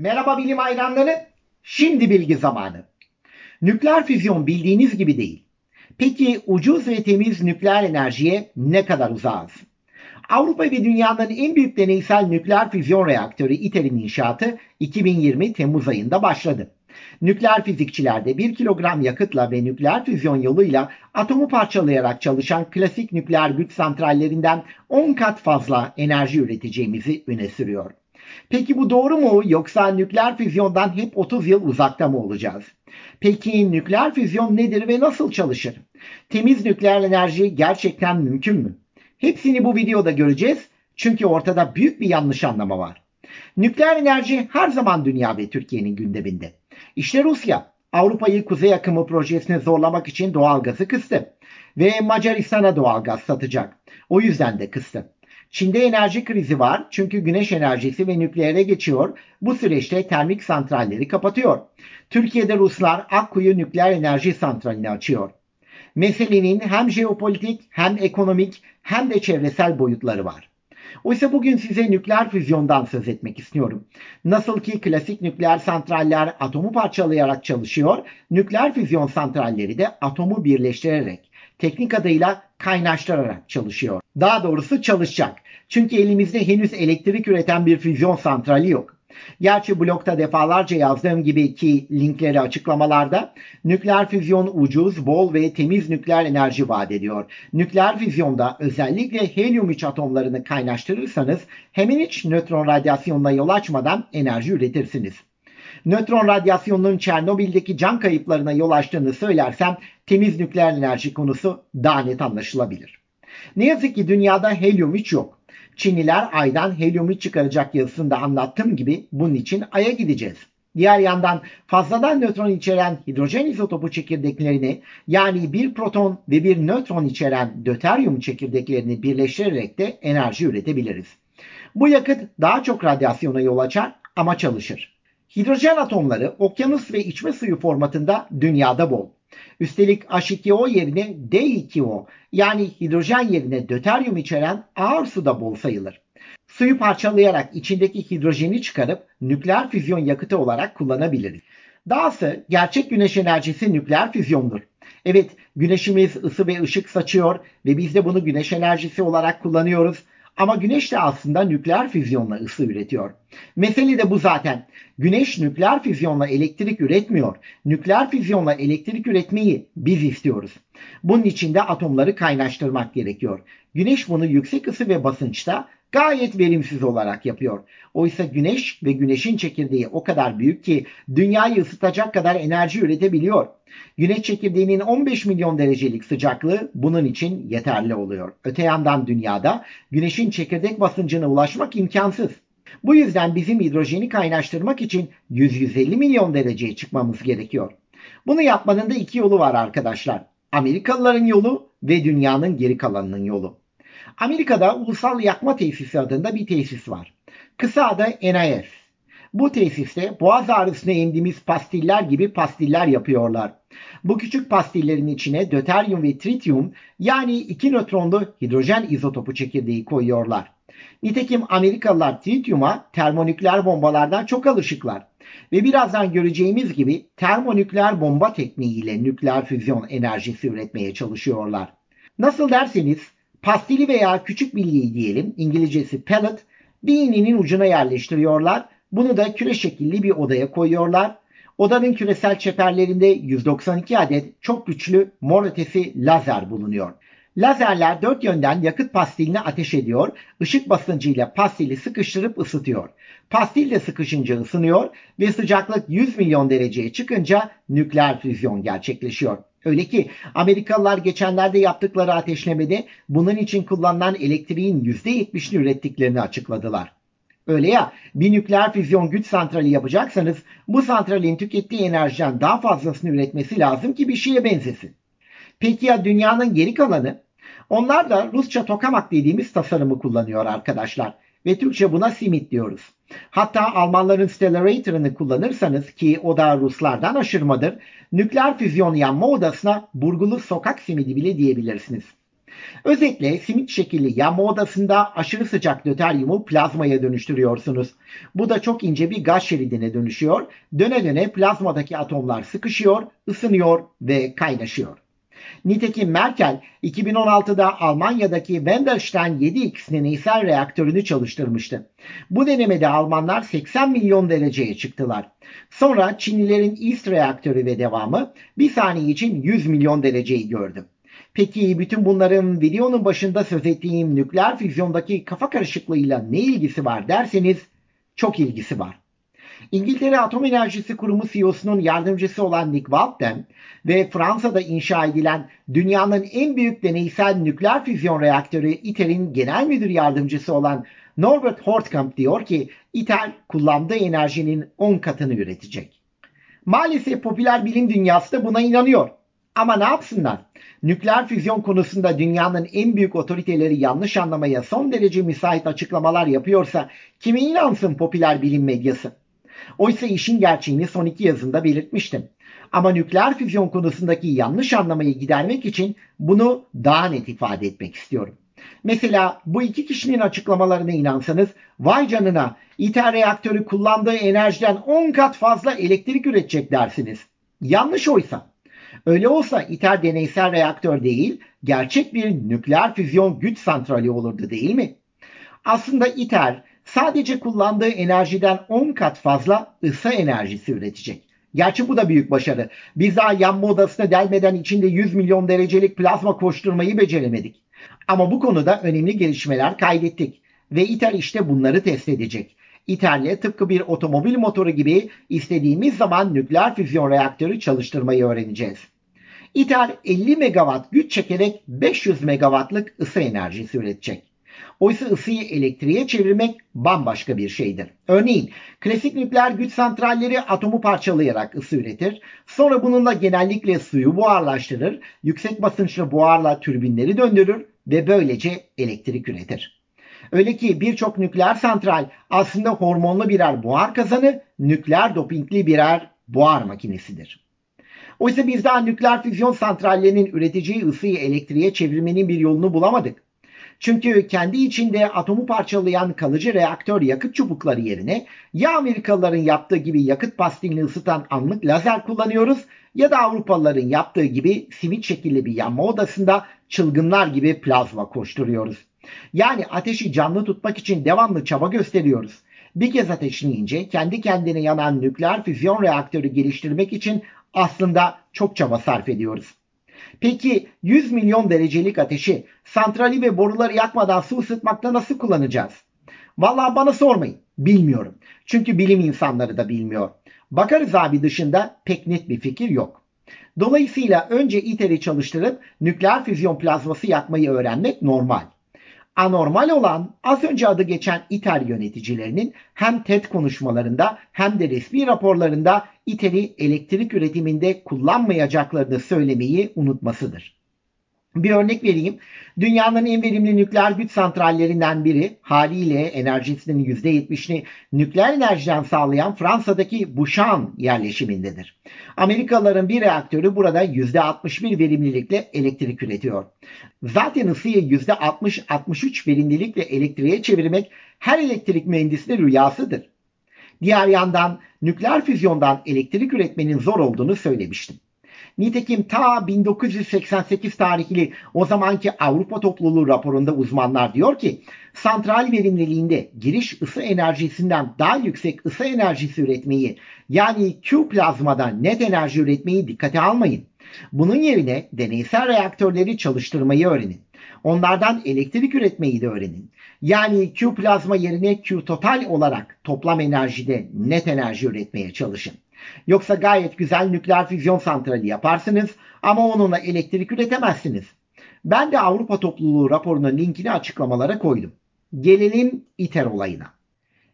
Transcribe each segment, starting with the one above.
Merhaba bilim hayranları. Şimdi bilgi zamanı. Nükleer füzyon bildiğiniz gibi değil. Peki ucuz ve temiz nükleer enerjiye ne kadar uzağız? Avrupa ve dünyanın en büyük deneysel nükleer füzyon reaktörü ITER'in inşaatı 2020 Temmuz ayında başladı. Nükleer fizikçiler de 1 kilogram yakıtla ve nükleer füzyon yoluyla atomu parçalayarak çalışan klasik nükleer güç santrallerinden 10 kat fazla enerji üreteceğimizi öne sürüyor. Peki bu doğru mu yoksa nükleer füzyondan hep 30 yıl uzakta mı olacağız? Peki nükleer füzyon nedir ve nasıl çalışır? Temiz nükleer enerji gerçekten mümkün mü? Hepsini bu videoda göreceğiz çünkü ortada büyük bir yanlış anlama var. Nükleer enerji her zaman dünya ve Türkiye'nin gündeminde. İşte Rusya Avrupa'yı kuzey akımı projesine zorlamak için doğalgazı kıstı ve Macaristan'a doğalgaz satacak. O yüzden de kıstı. Çin'de enerji krizi var çünkü güneş enerjisi ve nükleere geçiyor. Bu süreçte termik santralleri kapatıyor. Türkiye'de Ruslar Akkuyu nükleer enerji santralini açıyor. Meselenin hem jeopolitik hem ekonomik hem de çevresel boyutları var. Oysa bugün size nükleer füzyondan söz etmek istiyorum. Nasıl ki klasik nükleer santraller atomu parçalayarak çalışıyor, nükleer füzyon santralleri de atomu birleştirerek, teknik adıyla kaynaştırarak çalışıyor. Daha doğrusu çalışacak. Çünkü elimizde henüz elektrik üreten bir füzyon santrali yok. Gerçi blogda defalarca yazdığım gibi ki linkleri açıklamalarda nükleer füzyon ucuz, bol ve temiz nükleer enerji vaat ediyor. Nükleer füzyonda özellikle helyum 3 atomlarını kaynaştırırsanız hemen hiç nötron radyasyonuna yol açmadan enerji üretirsiniz. Nötron radyasyonunun Çernobil'deki can kayıplarına yol açtığını söylersem temiz nükleer enerji konusu daha net anlaşılabilir. Ne yazık ki dünyada helyum 3 yok. Çinliler aydan helyumu çıkaracak yazısında anlattığım gibi bunun için aya gideceğiz. Diğer yandan fazladan nötron içeren hidrojen izotopu çekirdeklerini yani bir proton ve bir nötron içeren döteryum çekirdeklerini birleştirerek de enerji üretebiliriz. Bu yakıt daha çok radyasyona yol açar ama çalışır. Hidrojen atomları okyanus ve içme suyu formatında dünyada bol. Üstelik H2O yerine D2O yani hidrojen yerine döteryum içeren ağır su da bol sayılır. Suyu parçalayarak içindeki hidrojeni çıkarıp nükleer füzyon yakıtı olarak kullanabiliriz. Dahası gerçek güneş enerjisi nükleer füzyondur. Evet güneşimiz ısı ve ışık saçıyor ve biz de bunu güneş enerjisi olarak kullanıyoruz. Ama güneş de aslında nükleer füzyonla ısı üretiyor. Mesele de bu zaten. Güneş nükleer füzyonla elektrik üretmiyor. Nükleer füzyonla elektrik üretmeyi biz istiyoruz. Bunun için de atomları kaynaştırmak gerekiyor. Güneş bunu yüksek ısı ve basınçta gayet verimsiz olarak yapıyor. Oysa güneş ve güneşin çekirdeği o kadar büyük ki dünyayı ısıtacak kadar enerji üretebiliyor. Güneş çekirdeğinin 15 milyon derecelik sıcaklığı bunun için yeterli oluyor. Öte yandan dünyada güneşin çekirdek basıncına ulaşmak imkansız. Bu yüzden bizim hidrojeni kaynaştırmak için 100-150 milyon dereceye çıkmamız gerekiyor. Bunu yapmanın da iki yolu var arkadaşlar. Amerikalıların yolu ve dünyanın geri kalanının yolu. Amerika'da Ulusal Yakma Tesisi adında bir tesis var. Kısa adı NIS. Bu tesiste boğaz ağrısına emdiğimiz pastiller gibi pastiller yapıyorlar. Bu küçük pastillerin içine döteryum ve tritium yani iki nötronlu hidrojen izotopu çekirdeği koyuyorlar. Nitekim Amerikalılar tritium'a termonükleer bombalardan çok alışıklar. Ve birazdan göreceğimiz gibi termonükleer bomba tekniğiyle nükleer füzyon enerjisi üretmeye çalışıyorlar. Nasıl derseniz pastili veya küçük bilyeyi diyelim İngilizcesi pellet bir iğnenin ucuna yerleştiriyorlar. Bunu da küre şekilli bir odaya koyuyorlar. Odanın küresel çeperlerinde 192 adet çok güçlü mor ötesi lazer bulunuyor. Lazerler dört yönden yakıt pastilini ateş ediyor, ışık basıncıyla pastili sıkıştırıp ısıtıyor. Pastil de sıkışınca ısınıyor ve sıcaklık 100 milyon dereceye çıkınca nükleer füzyon gerçekleşiyor. Öyle ki Amerikalılar geçenlerde yaptıkları ateşlemede bunun için kullanılan elektriğin %70'ini ürettiklerini açıkladılar. Öyle ya bir nükleer füzyon güç santrali yapacaksanız bu santralin tükettiği enerjiden daha fazlasını üretmesi lazım ki bir şeye benzesin. Peki ya dünyanın geri kalanı? Onlar da Rusça tokamak dediğimiz tasarımı kullanıyor arkadaşlar. Ve Türkçe buna simit diyoruz. Hatta Almanların Stellarator'ını kullanırsanız ki o da Ruslardan aşırmadır. Nükleer füzyon yanma odasına burgulu sokak simidi bile diyebilirsiniz. Özetle simit şekilli yanma odasında aşırı sıcak döteryumu plazmaya dönüştürüyorsunuz. Bu da çok ince bir gaz şeridine dönüşüyor. Döne döne plazmadaki atomlar sıkışıyor, ısınıyor ve kaynaşıyor. Nitekim Merkel 2016'da Almanya'daki Wendelstein 7X deneysel reaktörünü çalıştırmıştı. Bu denemede Almanlar 80 milyon dereceye çıktılar. Sonra Çinlilerin East reaktörü ve devamı bir saniye için 100 milyon dereceyi gördü. Peki bütün bunların videonun başında söz ettiğim nükleer füzyondaki kafa karışıklığıyla ne ilgisi var derseniz çok ilgisi var. İngiltere Atom Enerjisi Kurumu CEO'sunun yardımcısı olan Nick Walton ve Fransa'da inşa edilen dünyanın en büyük deneysel nükleer füzyon reaktörü ITER'in genel müdür yardımcısı olan Norbert Hortkamp diyor ki ITER kullandığı enerjinin 10 katını üretecek. Maalesef popüler bilim dünyası da buna inanıyor. Ama ne yapsınlar? Nükleer füzyon konusunda dünyanın en büyük otoriteleri yanlış anlamaya son derece müsait açıklamalar yapıyorsa kime inansın popüler bilim medyası? Oysa işin gerçeğini son iki yazında belirtmiştim. Ama nükleer füzyon konusundaki yanlış anlamayı gidermek için bunu daha net ifade etmek istiyorum. Mesela bu iki kişinin açıklamalarına inansanız vay canına ITER reaktörü kullandığı enerjiden 10 kat fazla elektrik üretecek dersiniz. Yanlış oysa. Öyle olsa ITER deneysel reaktör değil, gerçek bir nükleer füzyon güç santrali olurdu değil mi? Aslında ITER sadece kullandığı enerjiden 10 kat fazla ısı enerjisi üretecek. Gerçi bu da büyük başarı. Biz daha yanma odasına delmeden içinde 100 milyon derecelik plazma koşturmayı beceremedik. Ama bu konuda önemli gelişmeler kaydettik. Ve ITER işte bunları test edecek. ITER'le tıpkı bir otomobil motoru gibi istediğimiz zaman nükleer füzyon reaktörü çalıştırmayı öğreneceğiz. ITER 50 megawatt güç çekerek 500 megawattlık ısı enerjisi üretecek. Oysa ısıyı elektriğe çevirmek bambaşka bir şeydir. Örneğin klasik nükleer güç santralleri atomu parçalayarak ısı üretir. Sonra bununla genellikle suyu buharlaştırır, yüksek basınçlı buharla türbinleri döndürür ve böylece elektrik üretir. Öyle ki birçok nükleer santral aslında hormonlu birer buhar kazanı, nükleer dopingli birer buhar makinesidir. Oysa biz daha nükleer füzyon santrallerinin üreteceği ısıyı elektriğe çevirmenin bir yolunu bulamadık. Çünkü kendi içinde atomu parçalayan kalıcı reaktör yakıt çubukları yerine ya Amerikalıların yaptığı gibi yakıt pastilini ısıtan anlık lazer kullanıyoruz ya da Avrupalıların yaptığı gibi simit şekilli bir yanma odasında çılgınlar gibi plazma koşturuyoruz. Yani ateşi canlı tutmak için devamlı çaba gösteriyoruz. Bir kez ateşleyince kendi kendine yanan nükleer füzyon reaktörü geliştirmek için aslında çok çaba sarf ediyoruz. Peki 100 milyon derecelik ateşi santrali ve boruları yakmadan su ısıtmakta nasıl kullanacağız? Vallahi bana sormayın. Bilmiyorum. Çünkü bilim insanları da bilmiyor. Bakarız abi dışında pek net bir fikir yok. Dolayısıyla önce ITER'i çalıştırıp nükleer füzyon plazması yakmayı öğrenmek normal. Anormal olan az önce adı geçen İTER yöneticilerinin hem TED konuşmalarında hem de resmi raporlarında ITER'i elektrik üretiminde kullanmayacaklarını söylemeyi unutmasıdır. Bir örnek vereyim. Dünyanın en verimli nükleer güç santrallerinden biri haliyle enerjisinin %70'ini nükleer enerjiden sağlayan Fransa'daki Bouchan yerleşimindedir. Amerikalıların bir reaktörü burada %61 verimlilikle elektrik üretiyor. Zaten ısıyı %60-63 verimlilikle elektriğe çevirmek her elektrik mühendisinin rüyasıdır. Diğer yandan nükleer füzyondan elektrik üretmenin zor olduğunu söylemiştim. Nitekim ta 1988 tarihli o zamanki Avrupa Topluluğu raporunda uzmanlar diyor ki santral verimliliğinde giriş ısı enerjisinden daha yüksek ısı enerjisi üretmeyi yani Q plazmadan net enerji üretmeyi dikkate almayın. Bunun yerine deneysel reaktörleri çalıştırmayı öğrenin. Onlardan elektrik üretmeyi de öğrenin. Yani Q plazma yerine Q total olarak toplam enerjide net enerji üretmeye çalışın. Yoksa gayet güzel nükleer füzyon santrali yaparsınız ama onunla elektrik üretemezsiniz. Ben de Avrupa Topluluğu raporunun linkini açıklamalara koydum. Gelelim ITER olayına.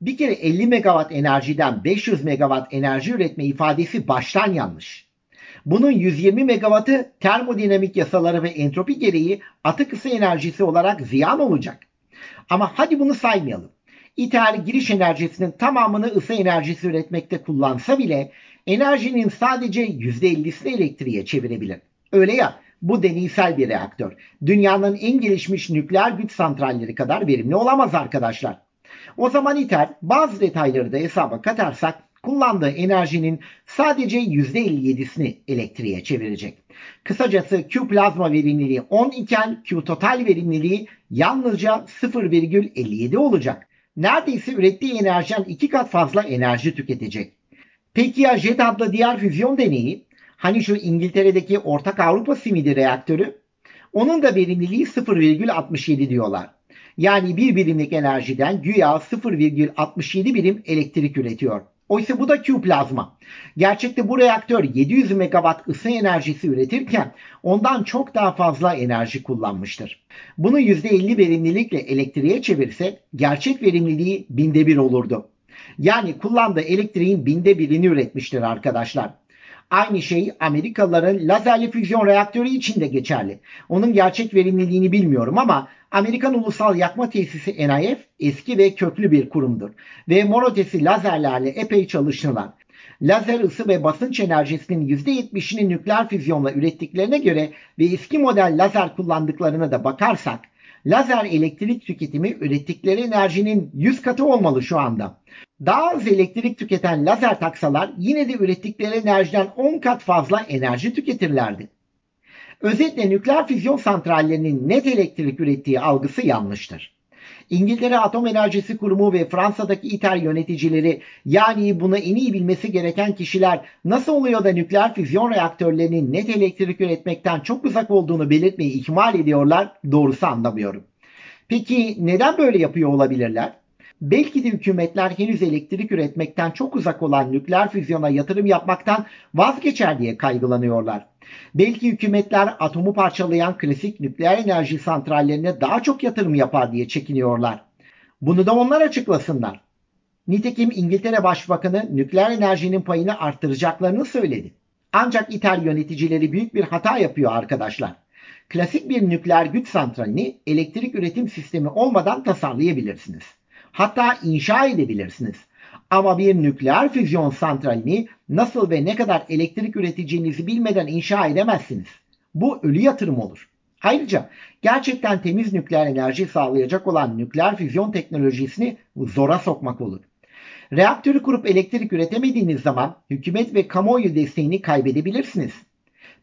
Bir kere 50 megawatt enerjiden 500 megawatt enerji üretme ifadesi baştan yanlış. Bunun 120 megawattı termodinamik yasaları ve entropi gereği atık ısı enerjisi olarak ziyan olacak. Ama hadi bunu saymayalım. İTER giriş enerjisinin tamamını ısı enerjisi üretmekte kullansa bile enerjinin sadece %50'sini elektriğe çevirebilir. Öyle ya Bu deneysel bir reaktör. Dünyanın en gelişmiş nükleer güç santralleri kadar verimli olamaz arkadaşlar. O zaman ITER bazı detayları da hesaba katarsak kullandığı enerjinin sadece %57'sini elektriğe çevirecek. Kısacası Q plazma verimliliği 10 iken Q total verimliliği yalnızca 0,57 olacak. Neredeyse ürettiği enerjiden iki kat fazla enerji tüketecek. Peki ya JET adlı diğer füzyon deneyi? Hani şu İngiltere'deki Ortak Avrupa Simidi reaktörü? Onun da verimliliği 0,67 diyorlar. Yani bir birimlik enerjiden güya 0,67 birim elektrik üretiyor. Oysa bu da Q plazma. Gerçekte bu reaktör 700 megawatt ısı enerjisi üretirken ondan çok daha fazla enerji kullanmıştır. Bunu %50 verimlilikle elektriğe çevirse gerçek verimliliği binde bir olurdu. Yani kullandığı elektriğin binde birini üretmiştir arkadaşlar. Aynı şey Amerikalıların lazerli füzyon reaktörü için de geçerli. Onun gerçek verimliliğini bilmiyorum ama Amerikan Ulusal Yakma Tesisi NIF eski ve köklü bir kurumdur. Ve monotesi lazerlerle epey çalıştılar. Lazer ısı ve basınç enerjisinin %70'ini nükleer füzyonla ürettiklerine göre ve eski model lazer kullandıklarına da bakarsak lazer elektrik tüketimi ürettikleri enerjinin 100 katı olmalı şu anda. Daha az elektrik tüketen lazer taksalar yine de ürettikleri enerjiden 10 kat fazla enerji tüketirlerdi. Özetle nükleer füzyon santrallerinin net elektrik ürettiği algısı yanlıştır. İngiltere Atom Enerjisi Kurumu ve Fransa'daki ITER yöneticileri yani bunu en iyi bilmesi gereken kişiler nasıl oluyor da nükleer füzyon reaktörlerinin net elektrik üretmekten çok uzak olduğunu belirtmeyi ihmal ediyorlar doğrusu anlamıyorum. Peki neden böyle yapıyor olabilirler? Belki de hükümetler henüz elektrik üretmekten çok uzak olan nükleer füzyona yatırım yapmaktan vazgeçer diye kaygılanıyorlar. Belki hükümetler atomu parçalayan klasik nükleer enerji santrallerine daha çok yatırım yapar diye çekiniyorlar. Bunu da onlar açıklasınlar. Nitekim İngiltere Başbakanı nükleer enerjinin payını arttıracaklarını söyledi. Ancak İter yöneticileri büyük bir hata yapıyor arkadaşlar. Klasik bir nükleer güç santralini elektrik üretim sistemi olmadan tasarlayabilirsiniz. Hatta inşa edebilirsiniz. Ama bir nükleer füzyon santralini nasıl ve ne kadar elektrik üreteceğinizi bilmeden inşa edemezsiniz. Bu ölü yatırım olur. Ayrıca gerçekten temiz nükleer enerji sağlayacak olan nükleer füzyon teknolojisini zora sokmak olur. Reaktörü kurup elektrik üretemediğiniz zaman hükümet ve kamuoyu desteğini kaybedebilirsiniz.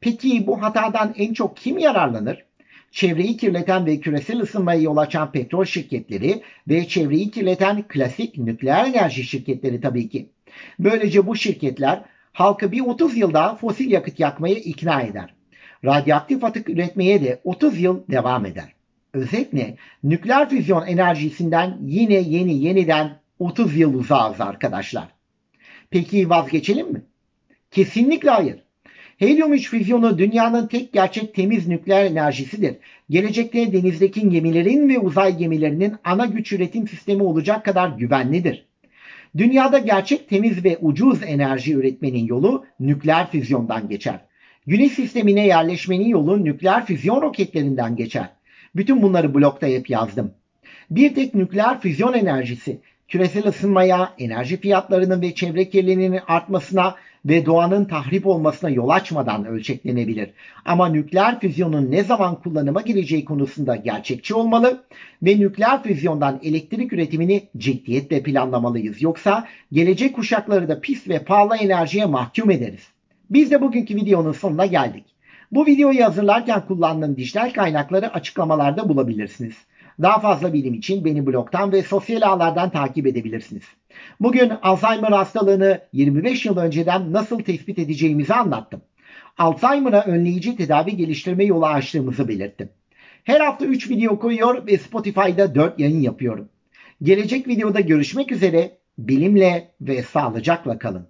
Peki bu hatadan en çok kim yararlanır? Çevreyi kirleten ve küresel ısınmaya yol açan petrol şirketleri ve çevreyi kirleten klasik nükleer enerji şirketleri tabii ki. Böylece bu şirketler halkı bir 30 yıl daha fosil yakıt yakmaya ikna eder. Radyoaktif atık üretmeye de 30 yıl devam eder. Özetle nükleer füzyon enerjisinden yine yeni yeniden 30 yıl uzağız arkadaşlar. Peki vazgeçelim mi? Kesinlikle hayır. Helyum 3 füzyonu dünyanın tek gerçek temiz nükleer enerjisidir. Gelecekte denizdeki gemilerin ve uzay gemilerinin ana güç üretim sistemi olacak kadar güvenlidir. Dünyada gerçek temiz ve ucuz enerji üretmenin yolu nükleer füzyondan geçer. Güneş sistemine yerleşmenin yolu nükleer füzyon roketlerinden geçer. Bütün bunları blokta hep yazdım. Bir tek nükleer füzyon enerjisi küresel ısınmaya, enerji fiyatlarının ve çevre kirliliğinin artmasına ve doğanın tahrip olmasına yol açmadan ölçeklenebilir. Ama nükleer füzyonun ne zaman kullanıma gireceği konusunda gerçekçi olmalı ve nükleer füzyondan elektrik üretimini ciddiyetle planlamalıyız. Yoksa gelecek kuşakları da pis ve pahalı enerjiye mahkum ederiz. Biz de bugünkü videonun sonuna geldik. Bu videoyu hazırlarken kullandığım dijital kaynakları açıklamalarda bulabilirsiniz. Daha fazla bilim için beni blogdan ve sosyal ağlardan takip edebilirsiniz. Bugün Alzheimer hastalığını 25 yıl önceden nasıl tespit edeceğimizi anlattım. Alzheimer'a önleyici tedavi geliştirme yolu açtığımızı belirttim. Her hafta 3 video koyuyor ve Spotify'da 4 yayın yapıyorum. Gelecek videoda görüşmek üzere. Bilimle ve sağlıcakla kalın.